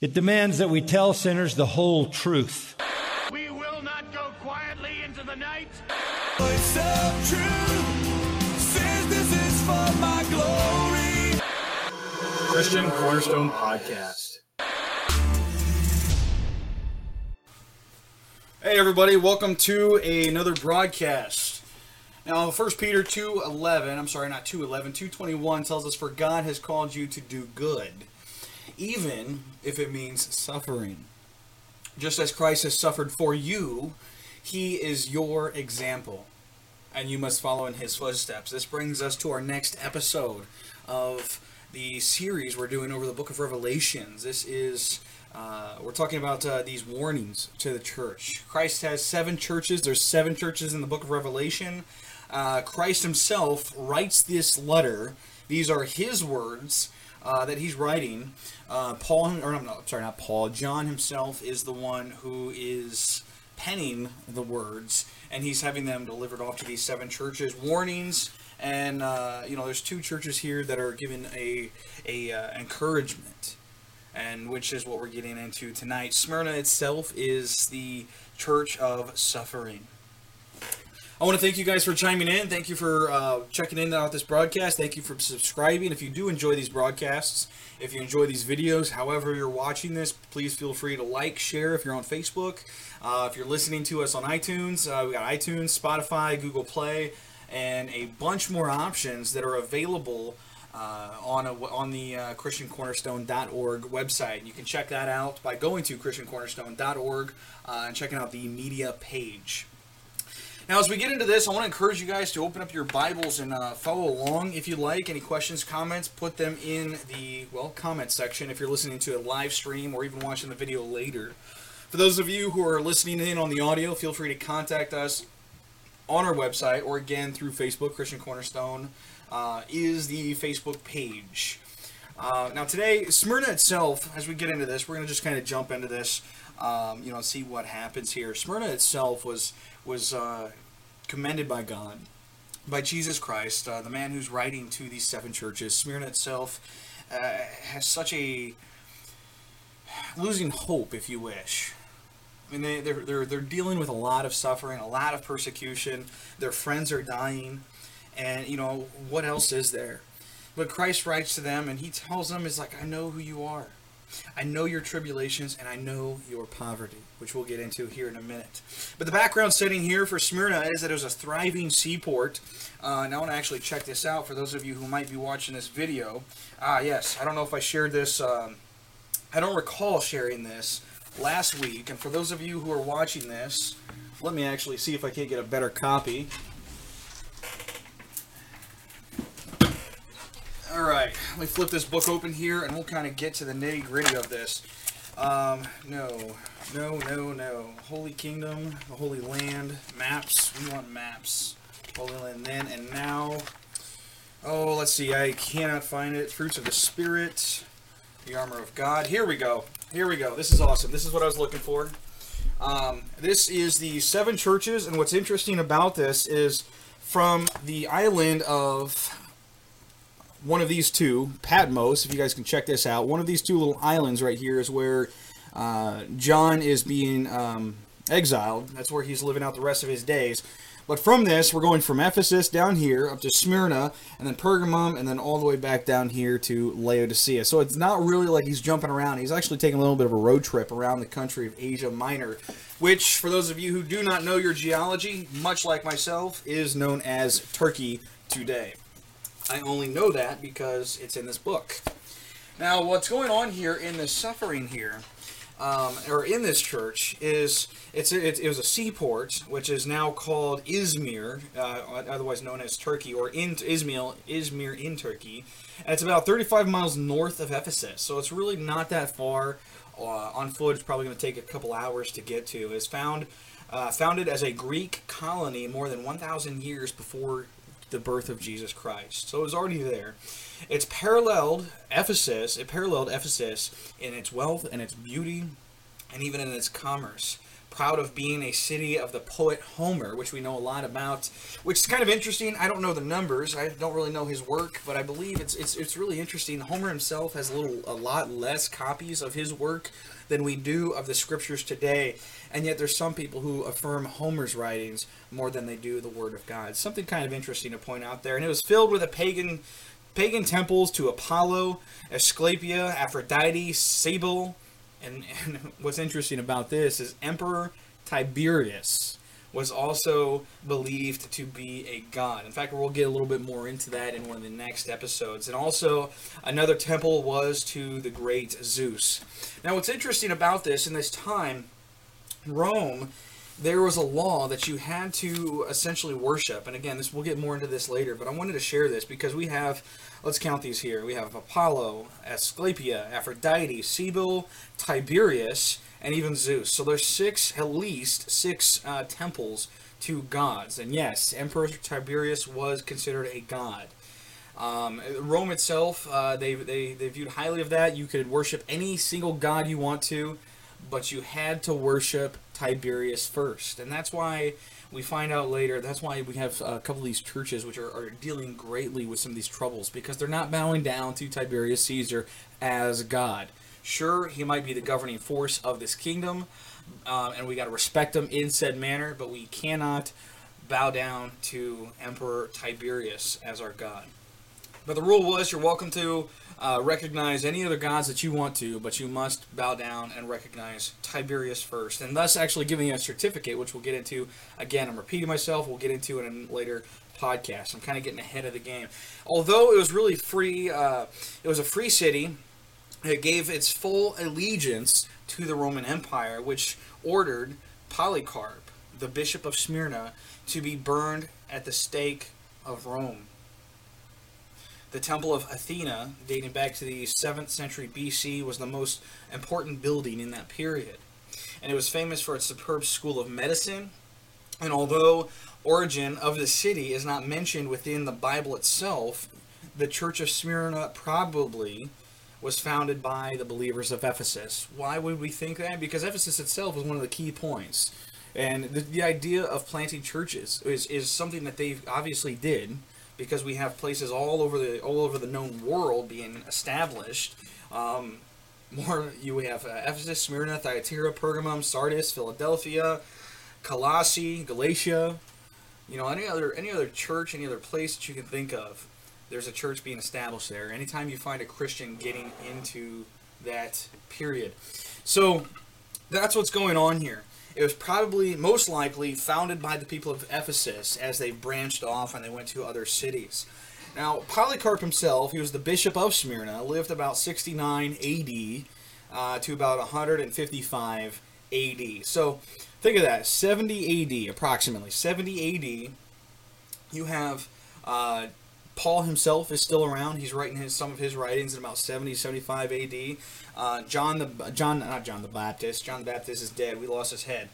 It demands that we tell sinners the whole truth. We will not go quietly into the night. Voice of truth says this is for my glory. Christian Cornerstone Podcast. Hey everybody, welcome to another broadcast. Now, 1 Peter 2:11, I'm sorry, not 2:11, 2:21 tells us for God has called you to do good, even if it means suffering. Just as Christ has suffered for you, he is your example, and you must follow in his footsteps. This brings us to our next episode of the series we're doing over the book of Revelations. This is uh, we're talking about uh, these warnings to the church. Christ has seven churches. There's seven churches in the book of Revelation. Uh, Christ himself writes this letter. These are his words uh, that he's writing. Uh, Paul, or no, sorry, not Paul. John himself is the one who is penning the words, and he's having them delivered off to these seven churches. Warnings, and uh, you know, there's two churches here that are given a a encouragement and which is what we're getting into tonight. Smyrna itself is the church of suffering. I want to thank you guys for chiming in. Thank you for uh, checking in out this broadcast. Thank you for subscribing. If you do enjoy these broadcasts, if you enjoy these videos, however you're watching this, please feel free to like, share if you're on Facebook. Uh, if you're listening to us on iTunes, uh, we got iTunes, Spotify, Google Play, and a bunch more options that are available uh, on a, on the uh, ChristianCornerstone.org website. You can check that out by going to ChristianCornerstone.org uh, and checking out the media page. Now, as we get into this, I want to encourage you guys to open up your Bibles and uh, follow along if you like. Any questions, comments, put them in the well comment section if you're listening to a live stream or even watching the video later. For those of you who are listening in on the audio, feel free to contact us on our website or again through Facebook, Christian Cornerstone uh, is the Facebook page. Uh, now today, Smyrna itself, as we get into this, we're going to just kind of jump into this, um, you know, see what happens here. Smyrna itself was was uh, commended by God, by Jesus Christ, uh, the man who's writing to these seven churches. Smyrna itself uh, has such a losing hope, if you wish. I mean, they, they're, they're, they're dealing with a lot of suffering, a lot of persecution. Their friends are dying. And, you know, what else is there? But Christ writes to them and he tells them, is like, I know who you are. I know your tribulations and I know your poverty, which we'll get into here in a minute. But the background setting here for Smyrna is that it was a thriving seaport. Uh, and I want to actually check this out for those of you who might be watching this video. Ah, yes, I don't know if I shared this. Um, I don't recall sharing this last week. And for those of you who are watching this, let me actually see if I can't get a better copy. All right, let me flip this book open here, and we'll kind of get to the nitty gritty of this. Um, no, no, no, no. Holy Kingdom, the Holy Land, maps. We want maps. Holy Land then and now. Oh, let's see. I cannot find it. Fruits of the Spirit, the Armor of God. Here we go. Here we go. This is awesome. This is what I was looking for. Um, this is the seven churches, and what's interesting about this is from the island of one of these two, Patmos, if you guys can check this out, one of these two little islands right here is where uh, John is being um, exiled. That's where he's living out the rest of his days. But from this, we're going from Ephesus down here up to Smyrna, and then Pergamum, and then all the way back down here to Laodicea. So it's not really like he's jumping around. He's actually taking a little bit of a road trip around the country of Asia Minor, which, for those of you who do not know your geology, much like myself, is known as Turkey today. I only know that because it's in this book. Now, what's going on here in the suffering here, um, or in this church, is it's it, it, was a seaport, which is now called Izmir, uh, otherwise known as Turkey, or in Izmir, Izmir in Turkey. And it's about 35 miles north of Ephesus, so it's really not that far. Uh, on foot, it's probably going to take a couple hours to get to. It's found uh, founded as a Greek colony more than 1,000 years before the birth of Jesus Christ. So it was already there. It's paralleled Ephesus, it paralleled Ephesus in its wealth and its beauty and even in its commerce. proud of being a city of the poet Homer, which we know a lot about, which is kind of interesting. I don't know the numbers. I don't really know his work, but I believe it's it's it's really interesting. Homer himself has a little a lot less copies of his work than we do of the scriptures today. And yet there's some people who affirm Homer's writings more than they do the word of God. Something kind of interesting to point out there. And it was filled with a pagan pagan temples to Apollo, Asclepia, Aphrodite, Cybele, and, and what's interesting about this is Emperor Tiberius was also believed to be a god. In fact, we'll get a little bit more into that in one of the next episodes. And also, another temple was to the great Zeus. Now, what's interesting about this in this time, Rome, there was a law that you had to essentially worship. And again, this we'll get more into this later, but I wanted to share this because we have let's count these here. We have Apollo, Asclepia, Aphrodite, Cybele, Tiberius, and even Zeus. So there's six, at least six uh, temples to gods. And yes, Emperor Tiberius was considered a god. Um, Rome itself, uh, they, they, they viewed highly of that. You could worship any single god you want to, but you had to worship Tiberius first. And that's why we find out later, that's why we have a couple of these churches which are, are dealing greatly with some of these troubles, because they're not bowing down to Tiberius Caesar as God. Sure, he might be the governing force of this kingdom, um, and we got to respect him in said manner, but we cannot bow down to Emperor Tiberius as our God. But the rule was you're welcome to uh, recognize any other gods that you want to, but you must bow down and recognize Tiberius first, and thus actually giving you a certificate, which we'll get into. Again, I'm repeating myself. We'll get into it in a later podcast. I'm kind of getting ahead of the game. Although it was really free, uh, it was a free city. It gave its full allegiance to the Roman Empire, which ordered Polycarp, the bishop of Smyrna, to be burned at the stake of Rome. The Temple of Athena, dating back to the 7th century BC, was the most important building in that period. And it was famous for its superb school of medicine. And although origin of the city is not mentioned within the Bible itself, the Church of Smyrna probably was founded by the believers of Ephesus. Why would we think that? Because Ephesus itself was one of the key points. And the, the idea of planting churches is, is something that they obviously did because we have places all over the all over the known world being established. Um, more you have uh, Ephesus, Smyrna, Thyatira, Pergamum, Sardis, Philadelphia, Colossae, Galatia. You know any other any other church, any other place that you can think of. There's a church being established there. Anytime you find a Christian getting into that period, so that's what's going on here. It was probably, most likely, founded by the people of Ephesus as they branched off and they went to other cities. Now, Polycarp himself, he was the bishop of Smyrna, lived about 69 AD uh, to about 155 AD. So, think of that 70 AD, approximately 70 AD. You have uh, Paul himself is still around. He's writing his, some of his writings in about 70, 75 AD. Uh, John the John not John the Baptist. John the Baptist is dead. We lost his head.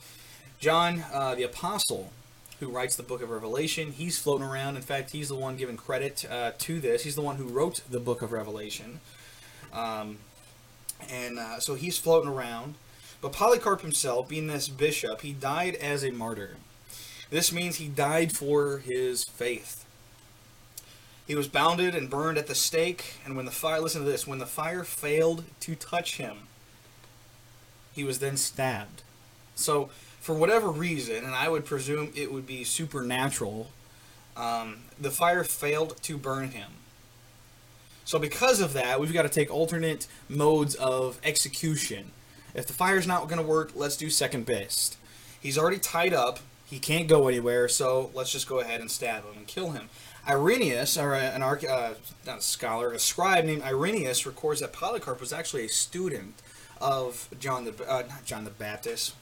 John uh, the Apostle, who writes the Book of Revelation, he's floating around. In fact, he's the one giving credit uh, to this. He's the one who wrote the Book of Revelation, um, and uh, so he's floating around. But Polycarp himself, being this bishop, he died as a martyr. This means he died for his faith. He was bounded and burned at the stake, and when the fire, listen to this, when the fire failed to touch him, he was then stabbed. So, for whatever reason, and I would presume it would be supernatural, um, the fire failed to burn him. So, because of that, we've got to take alternate modes of execution. If the fire's not going to work, let's do second best. He's already tied up. He can't go anywhere, so let's just go ahead and stab him and kill him. Irenaeus, or an arch, uh, not a scholar, a scribe named Irenaeus, records that Polycarp was actually a student of John the uh, not John the Baptist,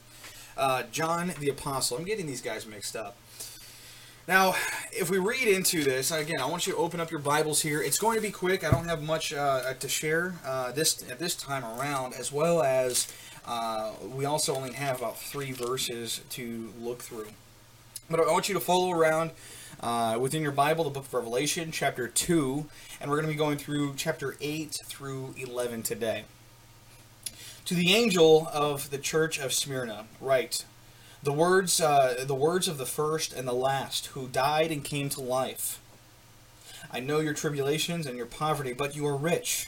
uh, John the Apostle. I'm getting these guys mixed up. Now, if we read into this again, I want you to open up your Bibles here. It's going to be quick. I don't have much uh, to share uh, this at this time around, as well as uh, we also only have about three verses to look through. But I want you to follow around uh, within your Bible, the book of Revelation, chapter 2, and we're going to be going through chapter 8 through 11 today. To the angel of the church of Smyrna, write The words, uh, the words of the first and the last, who died and came to life. I know your tribulations and your poverty, but you are rich.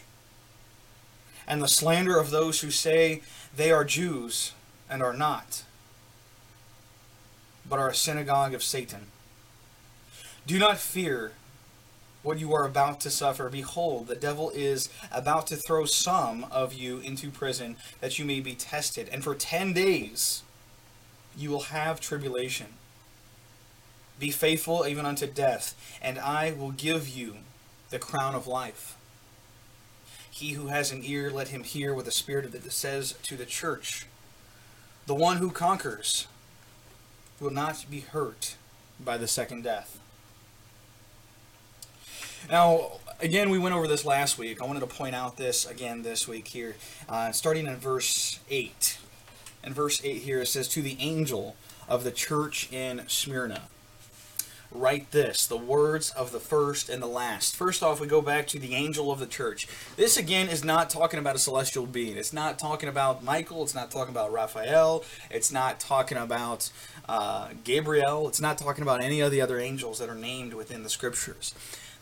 And the slander of those who say they are Jews and are not, but are a synagogue of Satan. Do not fear what you are about to suffer. Behold, the devil is about to throw some of you into prison that you may be tested, and for ten days you will have tribulation. Be faithful even unto death, and I will give you the crown of life. He who has an ear, let him hear what the Spirit says to the church. The one who conquers will not be hurt by the second death. Now, again, we went over this last week. I wanted to point out this again this week here, uh, starting in verse 8. In verse 8 here, it says, To the angel of the church in Smyrna write this the words of the first and the last. First off, we go back to the angel of the church. This again is not talking about a celestial being. It's not talking about Michael. It's not talking about Raphael. It's not talking about uh, Gabriel. It's not talking about any of the other angels that are named within the scriptures.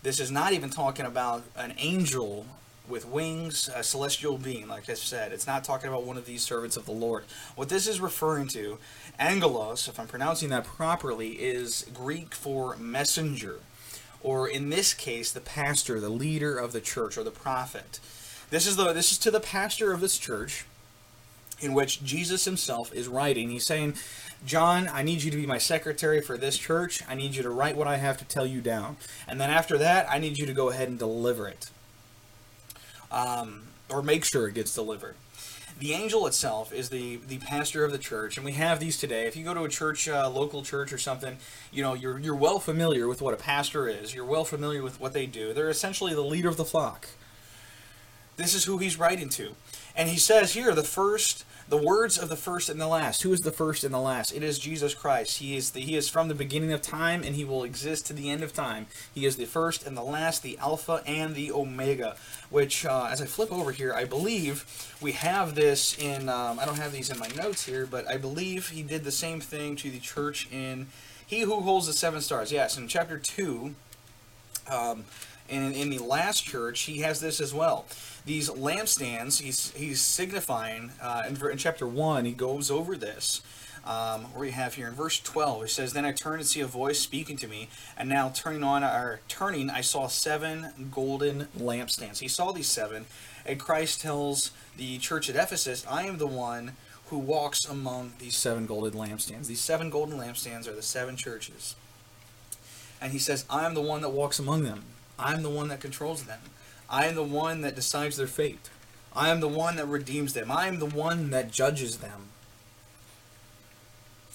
This is not even talking about an angel with wings, a celestial being, like I said. It's not talking about one of these servants of the Lord. What this is referring to, angelos, if I'm pronouncing that properly, is Greek for messenger, or in this case, the pastor, the leader of the church, or the prophet. This is the this is to the pastor of this church, in which Jesus himself is writing. He's saying, John, I need you to be my secretary for this church. I need you to write what I have to tell you down. And then after that, I need you to go ahead and deliver it um, or make sure it gets delivered. The angel itself is the, the pastor of the church, and we have these today. If you go to a church, uh, local church or something, you know you're you're well familiar with what a pastor is. You're well familiar with what they do. They're essentially the leader of the flock. This is who he's writing to, and he says here the first the words of the first and the last. Who is the first and the last? It is Jesus Christ. He is the, he is from the beginning of time and he will exist to the end of time. He is the first and the last, the Alpha and the Omega. Which, uh, as I flip over here, I believe we have this in. Um, I don't have these in my notes here, but I believe he did the same thing to the church in He who holds the seven stars. Yes, in chapter two. Um, and in the last church, he has this as well. These lampstands, he's, he's signifying, uh, in, in chapter 1, he goes over this. Um, where we have here in verse 12, it says, Then I turned and see a voice speaking to me, and now turning on, or turning, I saw seven golden lampstands. He saw these seven, and Christ tells the church at Ephesus, I am the one who walks among these seven golden lampstands. These seven golden lampstands are the seven churches. And he says, I am the one that walks among them. I'm the one that controls them. I am the one that decides their fate. I am the one that redeems them. I am the one that judges them.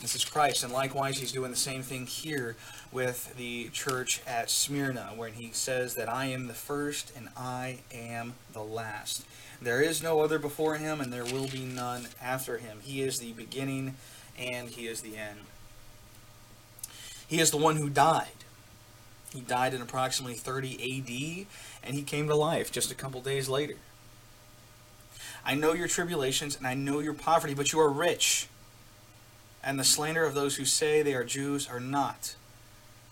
This is Christ, and likewise, he's doing the same thing here with the church at Smyrna, where he says that I am the first and I am the last. There is no other before him, and there will be none after him. He is the beginning and he is the end. He is the one who died. He died in approximately 30 AD, and he came to life just a couple days later. I know your tribulations, and I know your poverty, but you are rich. And the slander of those who say they are Jews are not,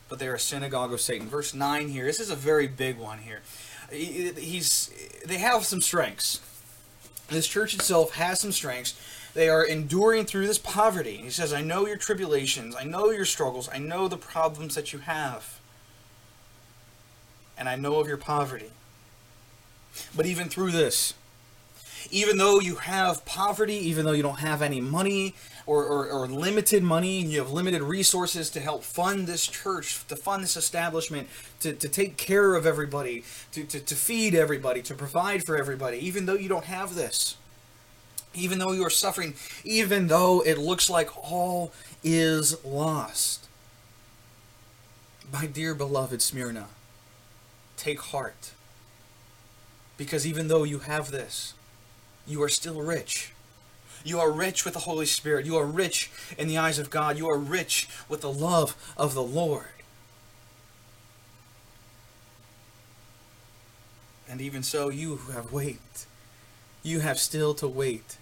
but they are a synagogue of Satan. Verse 9 here, this is a very big one here. He's, they have some strengths. This church itself has some strengths. They are enduring through this poverty. He says, I know your tribulations. I know your struggles. I know the problems that you have and I know of your poverty. But even through this, even though you have poverty, even though you don't have any money or, or, or, limited money, you have limited resources to help fund this church, to fund this establishment, to, to take care of everybody, to, to, to feed everybody, to provide for everybody, even though you don't have this, even though you are suffering, even though it looks like all is lost. My dear beloved Smyrna, Take heart. Because even though you have this, you are still rich. You are rich with the Holy Spirit. You are rich in the eyes of God. You are rich with the love of the Lord. And even so, you who have wait, you have still to wait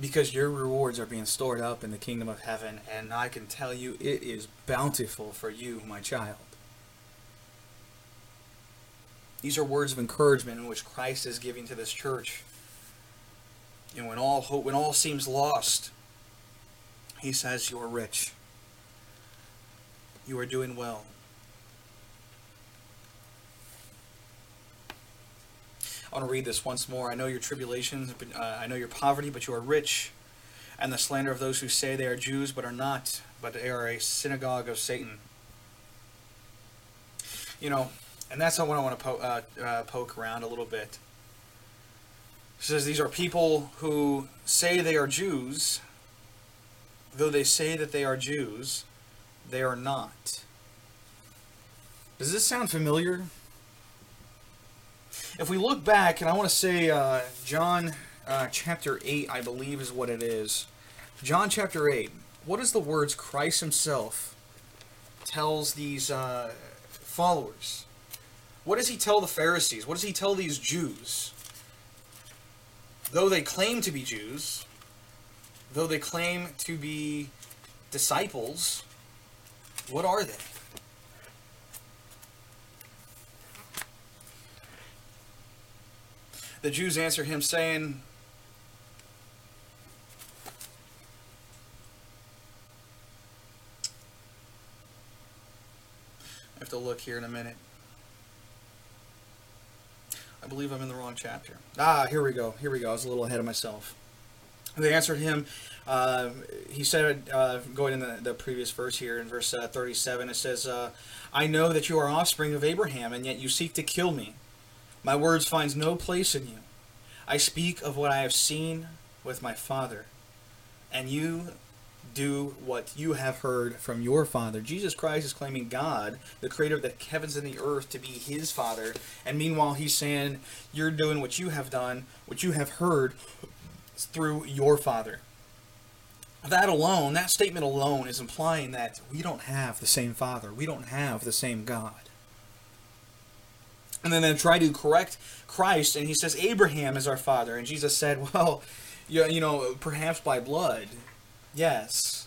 because your rewards are being stored up in the kingdom of heaven, and I can tell you it is bountiful for you, my child. These are words of encouragement in which Christ is giving to this church. And when all hope, when all seems lost, he says, You are rich. You are doing well. I want to read this once more. I know your tribulations, uh, I know your poverty, but you are rich, and the slander of those who say they are Jews but are not, but they are a synagogue of Satan. You know, and that's what I want to po- uh, uh, poke around a little bit. It says these are people who say they are Jews, though they say that they are Jews, they are not. Does this sound familiar? If we look back, and I want to say uh, John uh, chapter 8, I believe is what it is. John chapter 8. What is the words Christ himself tells these uh, followers? What does he tell the Pharisees? What does he tell these Jews? Though they claim to be Jews, though they claim to be disciples, what are they? The Jews answer him, saying, I have to look here in a minute. I believe I'm in the wrong chapter. Ah, here we go. Here we go. I was a little ahead of myself. They answered him. Uh, he said, uh, going in the, the previous verse here, in verse uh, 37, it says, uh, I know that you are offspring of Abraham, and yet you seek to kill me. My words finds no place in you. I speak of what I have seen with my father, and you do what you have heard from your father. Jesus Christ is claiming God, the creator of the heavens and the earth, to be his father, and meanwhile he's saying, You're doing what you have done, what you have heard through your father. That alone, that statement alone, is implying that we don't have the same father, we don't have the same God. And then they try to correct Christ, and he says, Abraham is our father. And Jesus said, Well, you, know, perhaps by blood, yes,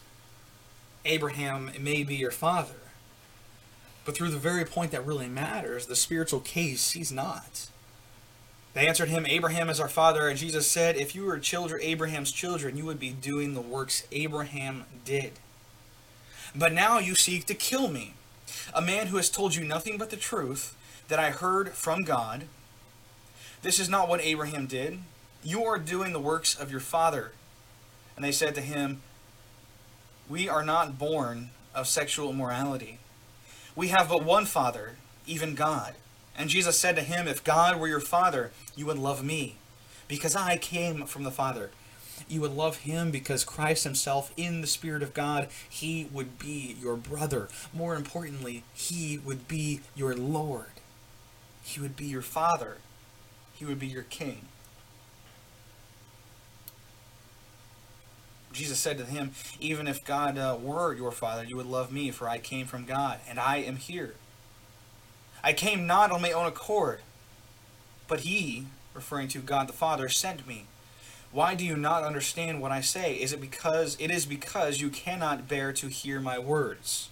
Abraham may be your father. But through the very point that really matters, the spiritual case, he's not. They answered him, Abraham is our father. And Jesus said, If you were children, Abraham's children, you would be doing the works Abraham did. But now you seek to kill me, a man who has told you nothing but the truth that I heard from God. This is not what Abraham did. You are doing the works of your father. And they said to him, We are not born of sexual immorality. We have but one Father, even God. And Jesus said to him, If God were your Father, you would love me, because I came from the Father. You would love him because Christ himself, in the Spirit of God, he would be your brother. More importantly, he would be your Lord. He would be your Father. He would be your King. Jesus said to him, Even if God uh, were your Father, you would love me, for I came from God, and I am here. I came not on my own accord, but He, referring to God the Father, sent me. Why do you not understand what I say? Is it because it is because you cannot bear to hear my words?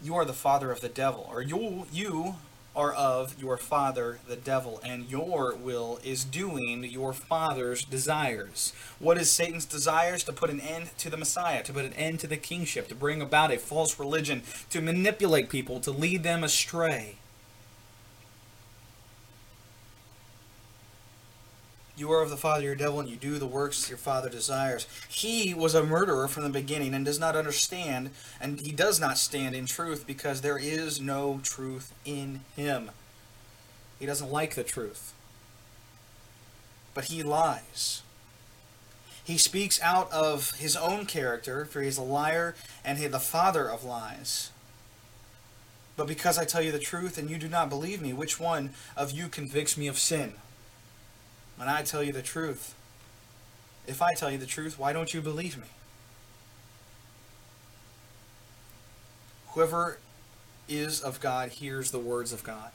You are the father of the devil, or you you are of your father the devil, and your will is doing your father's desires. What is Satan's desires? To put an end to the Messiah, to put an end to the kingship, to bring about a false religion, to manipulate people, to lead them astray. You are of the father your devil, and you do the works your father desires. He was a murderer from the beginning and does not understand, and he does not stand in truth because there is no truth in him. He doesn't like the truth. But he lies. He speaks out of his own character, for he is a liar and he the father of lies. But because I tell you the truth and you do not believe me, which one of you convicts me of sin? When I tell you the truth. If I tell you the truth, why don't you believe me? Whoever is of God hears the words of God.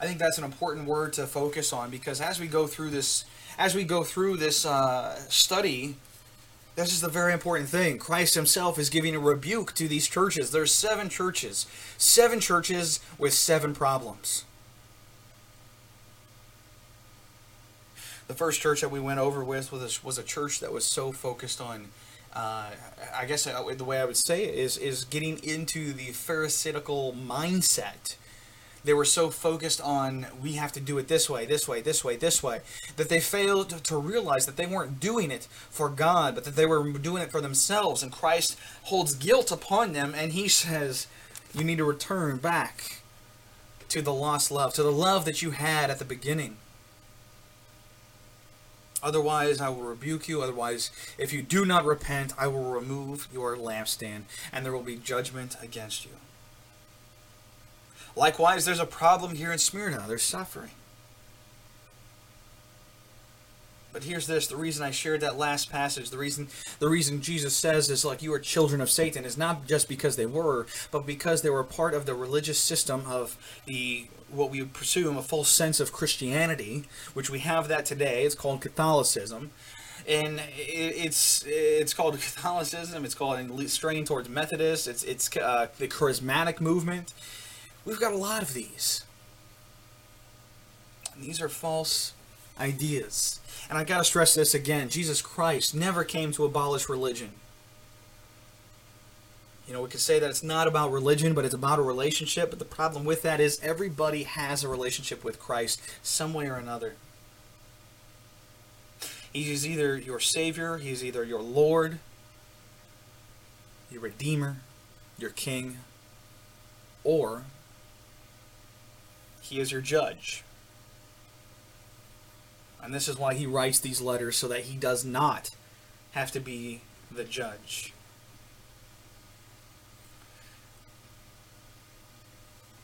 I think that's an important word to focus on because as we go through this, as we go through this uh, study, this is the very important thing. Christ Himself is giving a rebuke to these churches. There's seven churches, seven churches with seven problems. The first church that we went over with was a, was a church that was so focused on uh, I guess uh, the way I would say it is is getting into the pharisaical mindset. They were so focused on we have to do it this way, this way, this way, this way, that they failed to realize that they weren't doing it for God, but that they were doing it for themselves. And Christ holds guilt upon them, and He says, "You need to return back to the lost love, to the love that you had at the beginning." Otherwise, I will rebuke you. Otherwise, if you do not repent, I will remove your lampstand, and there will be judgment against you. Likewise, there's a problem here in Smyrna. There's suffering. But here's this: the reason I shared that last passage, the reason the reason Jesus says is like you are children of Satan is not just because they were, but because they were part of the religious system of the what we presume a false sense of Christianity, which we have that today. It's called Catholicism, and it's it's called Catholicism. It's called strain towards Methodist. It's it's uh, the charismatic movement. We've got a lot of these. And these are false ideas. And I got to stress this again Jesus Christ never came to abolish religion. You know, we could say that it's not about religion, but it's about a relationship. But the problem with that is everybody has a relationship with Christ some way or another. He's either your Savior, He's either your Lord, your Redeemer, your King, or He is your judge. And this is why he writes these letters so that he does not have to be the judge.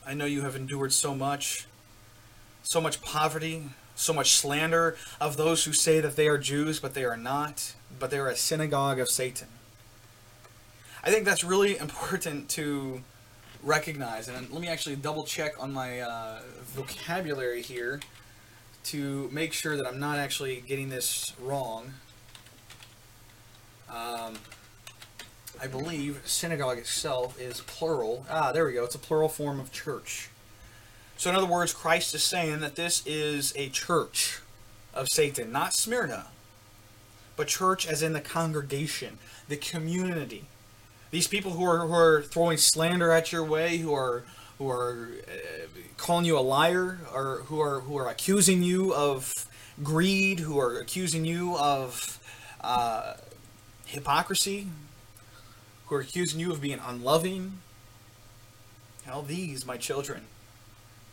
I know you have endured so much, so much poverty, so much slander of those who say that they are Jews, but they are not, but they are a synagogue of Satan. I think that's really important to recognize. And let me actually double check on my uh, vocabulary here to make sure that I'm not actually getting this wrong, um, I believe synagogue itself is plural. Ah, there we go. It's a plural form of church. So, in other words, Christ is saying that this is a church of Satan, not Smyrna, but church as in the congregation, the community. These people who are, who are throwing slander at your way, who are who are uh, calling you a liar or who are who are accusing you of greed, who are accusing you of uh, hypocrisy, who are accusing you of being unloving. How these, my children,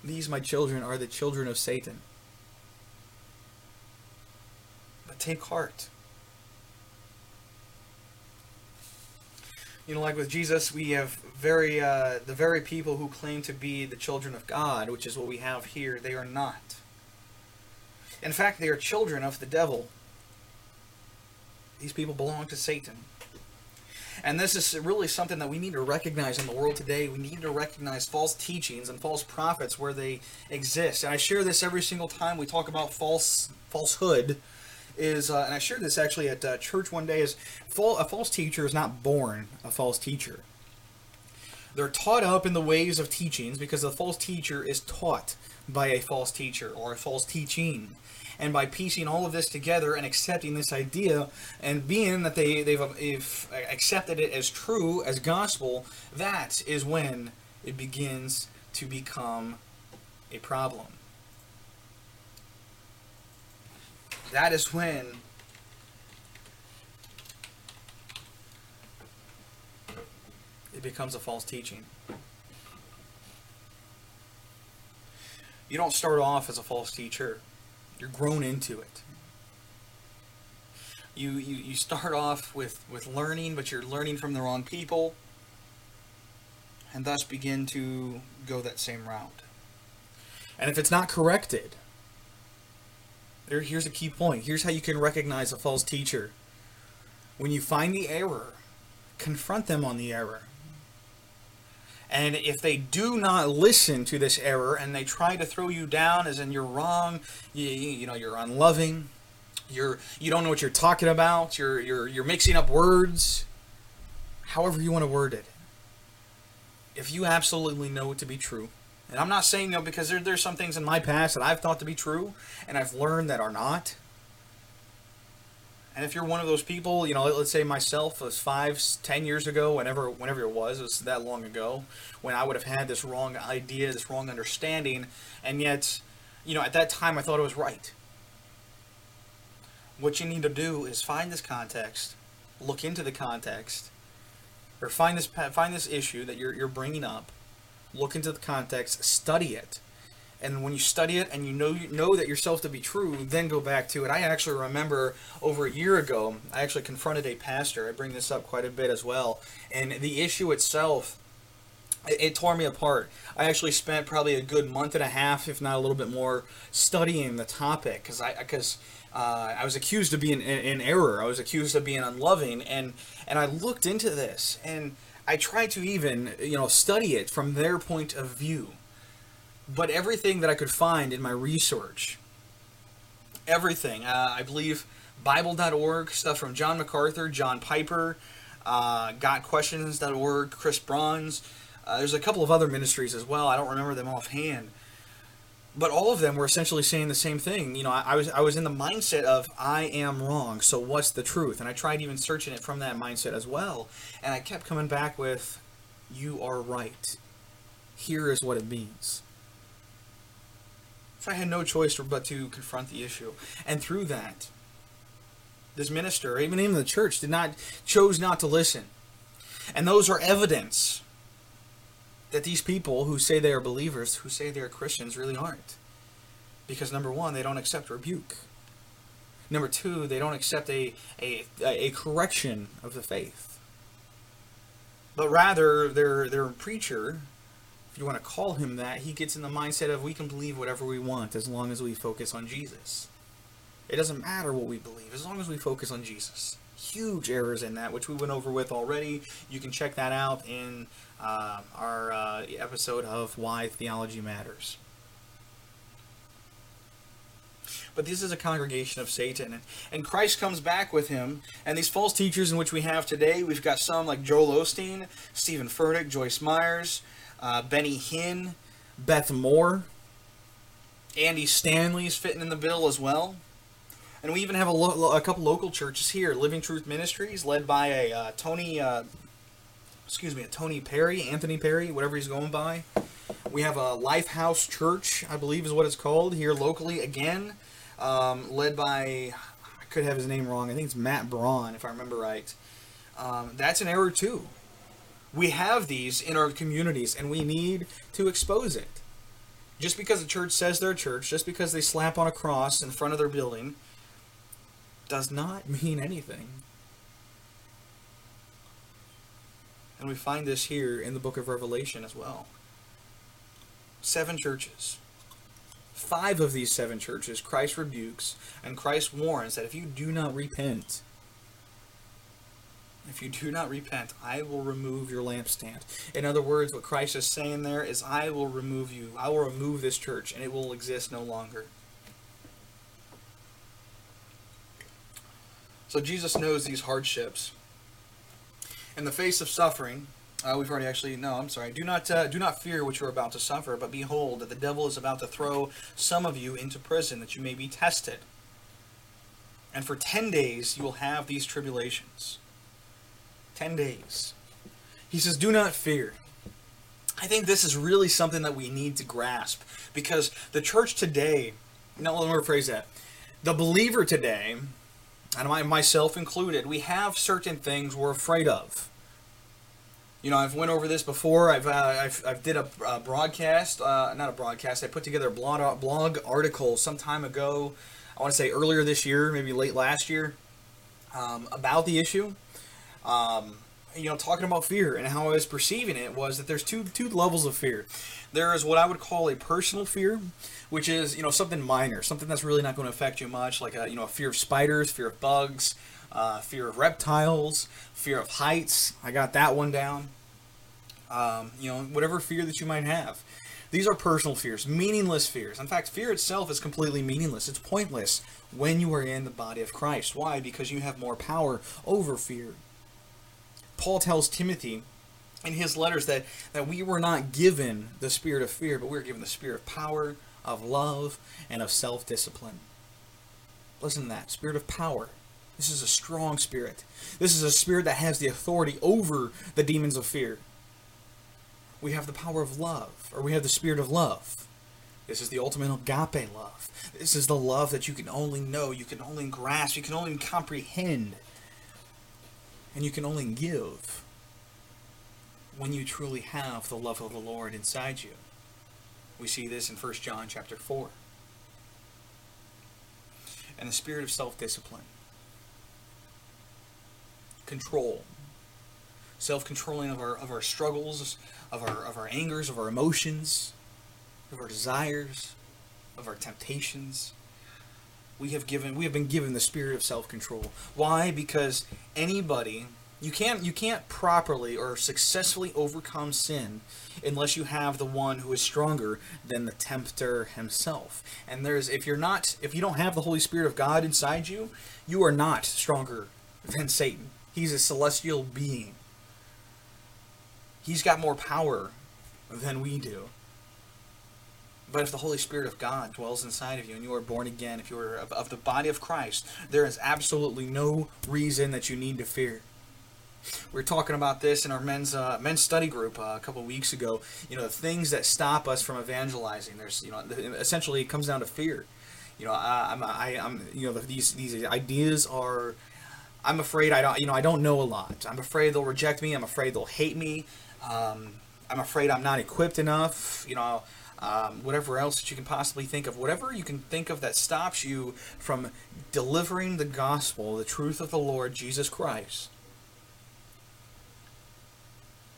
these, my children, are the children of Satan. But take heart. you know, like with Jesus, we have very uh, the very people who claim to be the children of God, which is what we have here. They are not. In fact, they are children of the devil. These people belong to Satan. And this is really something that we need to recognize in the world today. We need to recognize false teachings and false prophets where they exist. And I share this every single time we talk about false falsehood is, uh, and I shared this actually at uh, church one day, is a false teacher is not born a false teacher. They're taught up in the ways of teachings because a false teacher is taught by a false teacher or a false teaching. And by piecing all of this together and accepting this idea and being that they, they've, they've accepted it as true, as gospel, that is when it begins to become a problem. that is when it becomes a false teaching. You don't start off as a false teacher. You're grown into it. You, you, you start off with, with learning, but you're learning from the wrong people, and thus begin to go that same route. And if it's not corrected, there, here's a key point. Here's how you can recognize a false teacher. When you find the error, confront them on the error. And if they do not listen to this error and they try to throw you down as in you're wrong, you, you, you know, you're unloving, you're you don't know what you're talking about, you're you're you're mixing up words, however you want to word it. If you absolutely know it to be true, and I'm not saying no because there, there's some things in my past that I've thought to be true and I've learned that are not. And if you're one of those people, you know, let's say myself was five, ten years ago, whenever, whenever it was, it was that long ago, when I would have had this wrong idea, this wrong understanding, and yet, you know, at that time I thought it was right. What you need to do is find this context, look into the context, or find this find this issue that you're you're bringing up, look into the context, study it, and when you study it and you know you know that yourself to be true, then go back to it. I actually remember over a year ago, I actually confronted a pastor. I bring this up quite a bit as well, and the issue itself. It, it tore me apart. I actually spent probably a good month and a half, if not a little bit more, studying the topic because I because uh, I was accused of being in, in error. I was accused of being unloving, and and I looked into this and I tried to even you know study it from their point of view but everything that I could find in my research, everything, uh, I believe Bible.org, stuff from John MacArthur, John Piper, uh, GotQuestions.org, Chris Bronze. Uh, there's a couple of other ministries as well. I don't remember them offhand. But all of them were essentially saying the same thing. You know, I, I was I was in the mindset of I am wrong, so what's the truth? And I tried even searching it from that mindset as well, and I kept coming back with, "You are right. Here is what it means." So I had no choice but to confront the issue. And through that, this minister, even in the church, did not chose not to listen. And those are evidence that these people who say they are believers, who say they are Christians, really aren't. Because number one, they don't accept rebuke. Number two, they don't accept a, a, a correction of the faith. But rather, their, their preacher if you want to call him that, he gets in the mindset of we can believe whatever we want as long as we focus on Jesus. It doesn't matter what we believe as long as we focus on Jesus. Huge errors in that, which we went over with already. You can check that out in uh, our uh, episode of Why Theology Matters. But this is a congregation of Satan. And, and Christ comes back with him. And these false teachers in which we have today, we've got some like Joel Osteen, Stephen Furtick, Joyce Myers, uh, Benny Hinn, Beth Moore, Andy Stanley's fitting in the bill as well. And we even have a, lo- a couple local churches here, Living Truth Ministries, led by a uh, Tony, uh, excuse me, a Tony Perry, Anthony Perry, whatever he's going by. We have a Lifehouse Church, I believe is what it's called, here locally again, um, led by, I could have his name wrong, I think it's Matt Braun, if I remember right. Um, that's an error too. We have these in our communities and we need to expose it. Just because a church says they're a church, just because they slap on a cross in front of their building, does not mean anything. And we find this here in the book of Revelation as well. Seven churches. Five of these seven churches Christ rebukes, and Christ warns that if you do not repent, if you do not repent, I will remove your lampstand. In other words, what Christ is saying there is, I will remove you. I will remove this church, and it will exist no longer. So Jesus knows these hardships. In the face of suffering, uh, we've already actually no. I'm sorry. Do not uh, do not fear what you are about to suffer, but behold, that the devil is about to throw some of you into prison, that you may be tested. And for ten days you will have these tribulations. 10 days. He says, Do not fear. I think this is really something that we need to grasp because the church today, no, let me rephrase that. The believer today, and I, myself included, we have certain things we're afraid of. You know, I've went over this before. I've uh, I've, I've did a, broadcast, uh, not a broadcast. I put together a blog blog article some time ago. I want to say earlier this year, maybe late last year, um, about the issue um, you know, talking about fear and how I was perceiving it was that there's two two levels of fear. There is what I would call a personal fear, which is you know something minor, something that's really not going to affect you much, like a you know a fear of spiders, fear of bugs, uh, fear of reptiles, fear of heights. I got that one down. Um, you know, whatever fear that you might have. These are personal fears, meaningless fears. In fact, fear itself is completely meaningless. It's pointless when you are in the body of Christ. Why? Because you have more power over fear. Paul tells Timothy in his letters that, that we were not given the spirit of fear, but we were given the spirit of power, of love, and of self discipline. Listen to that spirit of power. This is a strong spirit. This is a spirit that has the authority over the demons of fear. We have the power of love, or we have the spirit of love. This is the ultimate agape love. This is the love that you can only know, you can only grasp, you can only comprehend, and you can only give when you truly have the love of the Lord inside you. We see this in 1 John chapter 4. And the spirit of self-discipline. Control. Self-controlling of our of our struggles, of our of our angers, of our emotions, of our desires, of our temptations. We have given we have been given the spirit of self-control. Why? Because anybody you can't you can't properly or successfully overcome sin unless you have the one who is stronger than the tempter himself. And there's if you're not if you don't have the Holy Spirit of God inside you, you are not stronger than Satan. He's a celestial being. He's got more power than we do. But if the Holy Spirit of God dwells inside of you and you are born again, if you are of, the body of Christ, there is absolutely no reason that you need to fear we were talking about this in our men's uh, men's study group uh, a couple weeks ago. You know, the things that stop us from evangelizing. There's, you know, essentially it comes down to fear. You know, I, I'm, I, am you know, these these ideas are. I'm afraid I don't, you know, I don't know a lot. I'm afraid they'll reject me. I'm afraid they'll hate me. Um, I'm afraid I'm not equipped enough. You know, um, whatever else that you can possibly think of, whatever you can think of that stops you from delivering the gospel, the truth of the Lord Jesus Christ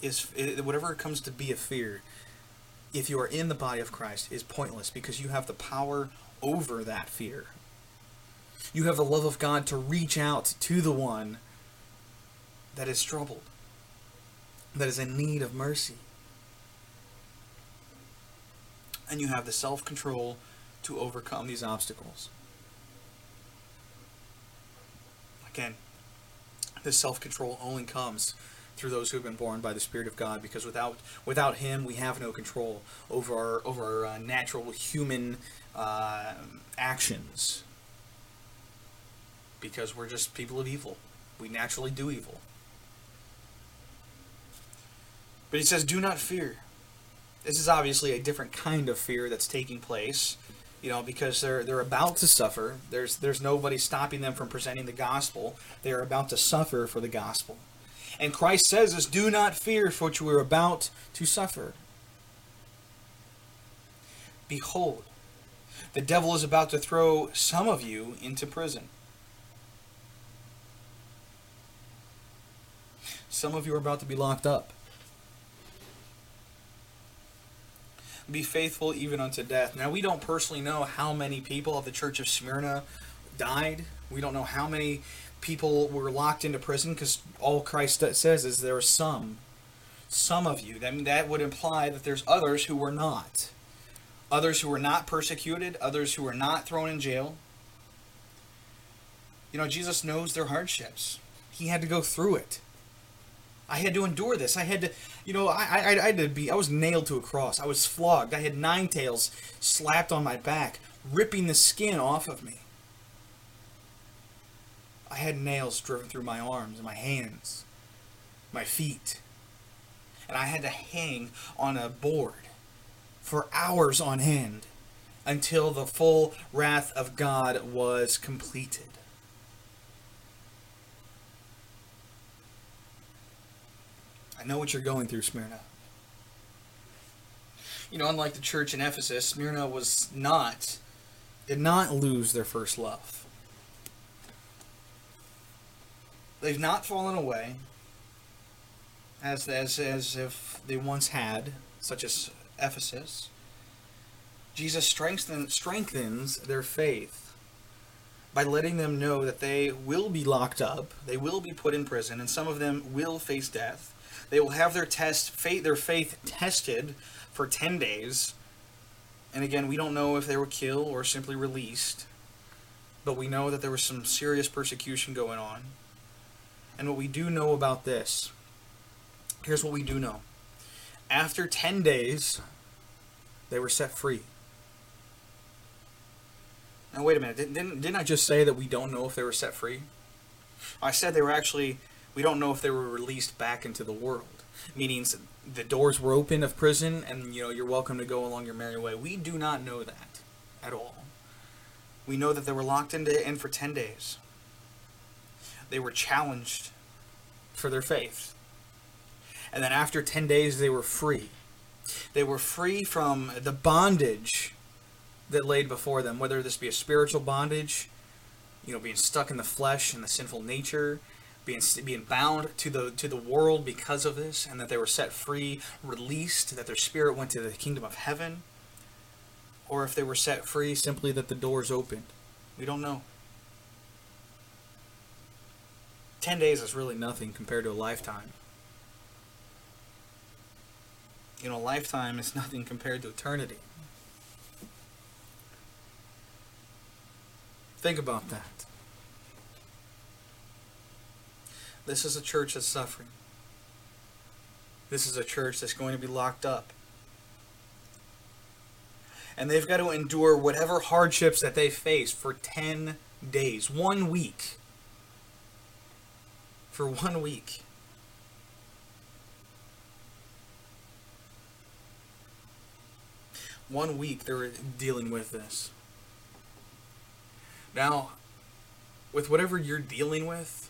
is whatever it comes to be a fear if you are in the body of Christ is pointless because you have the power over that fear. You have the love of God to reach out to the one that is troubled, that is in need of mercy. And you have the self control to overcome these obstacles. Again, this self control only comes through those who have been born by the Spirit of God, because without without Him, we have no control over our over our uh, natural human uh, actions, because we're just people of evil. We naturally do evil. But He says, "Do not fear." This is obviously a different kind of fear that's taking place you know, because they're they're about to suffer. There's there's nobody stopping them from presenting the gospel. They are about to suffer for the gospel. And Christ says this do not fear for what you are about to suffer. Behold, the devil is about to throw some of you into prison. Some of you are about to be locked up. Be faithful even unto death. Now, we don't personally know how many people of the church of Smyrna died. We don't know how many people were locked into prison because all Christ says is there are some, some of you. Then that would imply that there's others who were not, others who were not persecuted, others who were not thrown in jail. You know, Jesus knows their hardships. He had to go through it. I had to endure this. I had to, you know, I, I, I had to be, I was nailed to a cross. I was flogged. I had nine tails slapped on my back, ripping the skin off of me. I had nails driven through my arms and my hands, my feet. And I had to hang on a board for hours on end until the full wrath of God was completed. I know what you're going through, Smyrna. You know, unlike the church in Ephesus, Smyrna was not, did not lose their first love. They've not fallen away as, as, as if they once had, such as Ephesus. Jesus strengthen, strengthens their faith by letting them know that they will be locked up, they will be put in prison, and some of them will face death. They will have their test faith their faith tested for 10 days. And again, we don't know if they were killed or simply released. But we know that there was some serious persecution going on. And what we do know about this, here's what we do know. After 10 days, they were set free. Now, wait a minute. Didn't, didn't, didn't I just say that we don't know if they were set free? I said they were actually, we don't know if they were released back into the world. Meaning the doors were open of prison and, you know, you're welcome to go along your merry way. We do not know that at all. We know that they were locked into in for 10 days. They were challenged for their faith. And then after 10 days, they were free. They were free from the bondage that laid before them, whether this be a spiritual bondage, you know, being stuck in the flesh and the sinful nature, being being bound to the to the world because of this, and that they were set free, released, that their spirit went to the kingdom of heaven, or if they were set free simply that the doors opened. We don't know. Ten days is really nothing compared to a lifetime. You know, lifetime is nothing compared to eternity. Think about that. This is a church that's suffering. This is a church that's going to be locked up. And they've got to endure whatever hardships that they face for 10 days, one week. For one week. One week they're dealing with this. Now, with whatever you're dealing with,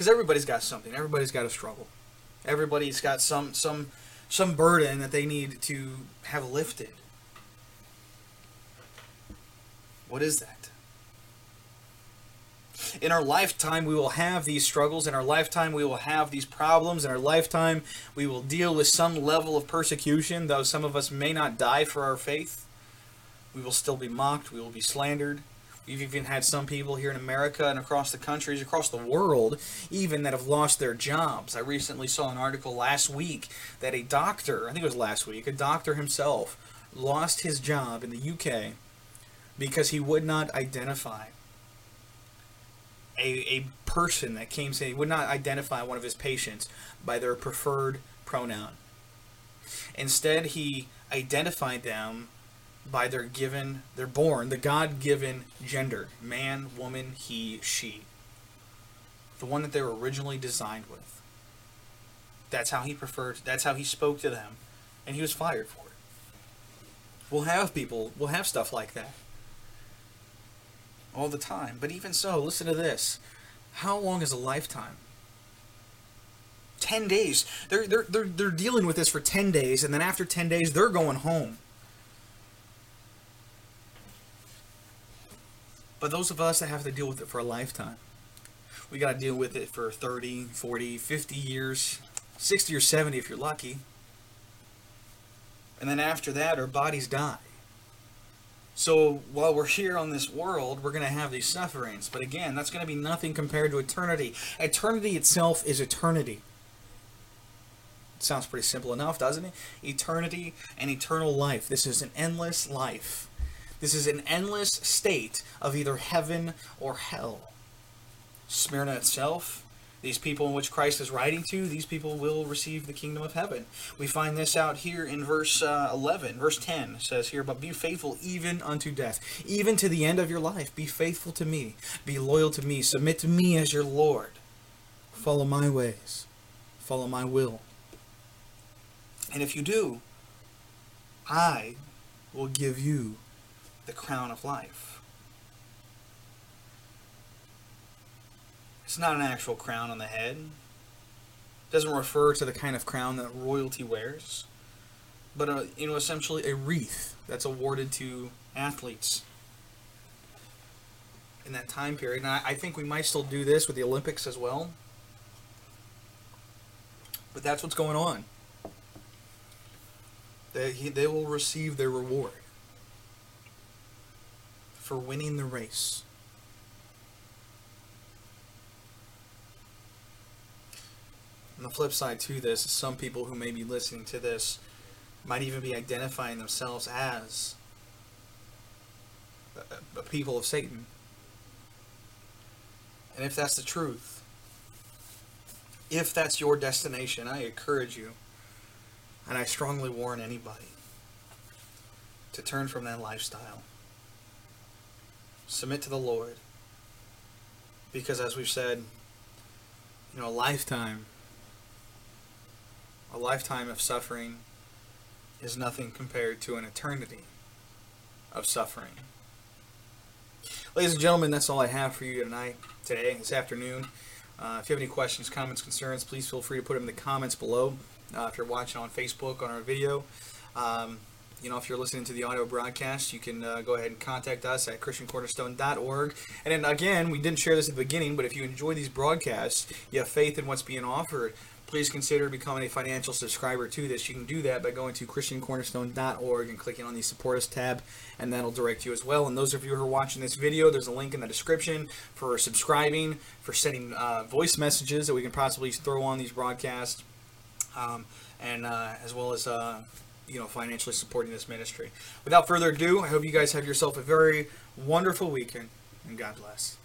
because everybody's got something, everybody's got a struggle, everybody's got some some some burden that they need to have lifted. What is that? In our lifetime, we will have these struggles. In our lifetime, we will have these problems. In our lifetime, we will deal with some level of persecution, though some of us may not die for our faith. We will still be mocked. We will be slandered. We've even had some people here in America and across the countries, across the world, even that have lost their jobs. I recently saw an article last week that a doctor, I think it was last week, a doctor himself lost his job in the UK because he would not identify a, a person that came saying he would not identify one of his patients by their preferred pronoun. Instead, he identified them by their given, they're born, the God given gender man, woman, he, she. The one that they were originally designed with. That's how he preferred, that's how he spoke to them, and he was fired for it. We'll have people, we'll have stuff like that all the time. But even so, listen to this. How long is a lifetime? 10 days. They're, they're, they're, they're dealing with this for 10 days, and then after 10 days, they're going home. But those of us that have to deal with it for a lifetime, we got to deal with it for 30, 40, 50 years, 60 or 70 if you're lucky. And then after that, our bodies die. So while we're here on this world, we're going to have these sufferings. But again, that's going to be nothing compared to eternity. Eternity itself is eternity. It sounds pretty simple enough, doesn't it? Eternity and eternal life. This is an endless life. This is an endless state of either heaven or hell. Smyrna itself these people in which Christ is writing to, these people will receive the kingdom of heaven. We find this out here in verse uh, 11. Verse 10 says here, But be faithful even unto death, even to the end of your life. Be faithful to me. Be loyal to me. Submit to me as your Lord. Follow my ways. Follow my will. And if you do, I will give you the crown of life. It's not an actual crown on the head. It doesn't refer to the kind of crown that royalty wears, but a, you know, essentially a wreath that's awarded to athletes in that time period. And I, I think we might still do this with the Olympics as well. But that's what's going on. They, they will receive their reward for winning the race. On the flip side to this, some people who may be listening to this might even be identifying themselves as a, a people of Satan. And if that's the truth, if that's your destination, I encourage you and I strongly warn anybody to turn from that lifestyle. Submit to the Lord. Because as we've said, you know, a lifetime, a lifetime of suffering is nothing compared to an eternity of suffering. Ladies and gentlemen, that's all I have for you tonight, today, this afternoon. Uh, if you have any questions, comments, concerns, please feel free to put them in the comments below. Uh, if you're watching on Facebook on our video, um, you know, if you're listening to the audio broadcast, you can uh, go ahead and contact us at christiancornerstone.org. And then again, we didn't share this at the beginning, but if you enjoy these broadcasts, you have faith in what's being offered, please consider becoming a financial subscriber to this. You can do that by going to christiancornerstone.org and clicking on the support us tab, and that'll direct you as well. And those of you who are watching this video, there's a link in the description for subscribing, for sending uh, voice messages that we can possibly throw on these broadcasts, um, and uh, as well as you know financially supporting this ministry. Without further ado, I hope you guys have yourself a very wonderful weekend, and God bless.